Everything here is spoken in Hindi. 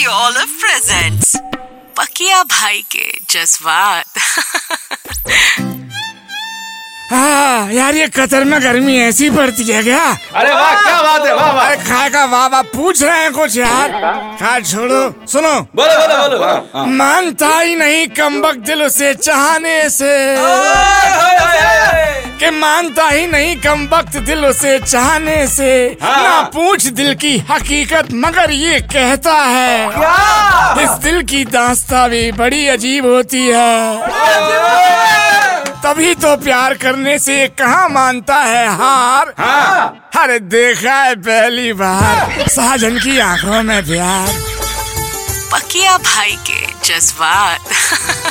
रेडियो ओलिव प्रेजेंट्स पकिया भाई के जज्बात। हाँ यार ये कतर में गर्मी ऐसी पड़ती है क्या? अरे वाह क्या बात है वाह वाह। अरे खाए का वाह वाह पूछ रहे हैं कुछ यार। खा छोड़ो सुनो। बोलो बोलो बोलो। मानता ही नहीं कमबक दिल उसे चाहने से। हाय। कि मानता ही नहीं कम वक्त दिल उसे चाहने से। हाँ। ना पूछ दिल की हकीकत मगर ये कहता है। इस दिल की दास्ता भी बड़ी अजीब होती है। तभी तो प्यार करने से कहाँ मानता है हार? हाँ। अरे देखा है पहली बार। साजन की आँखों में प्यार। पकिया भाई के जज्बात।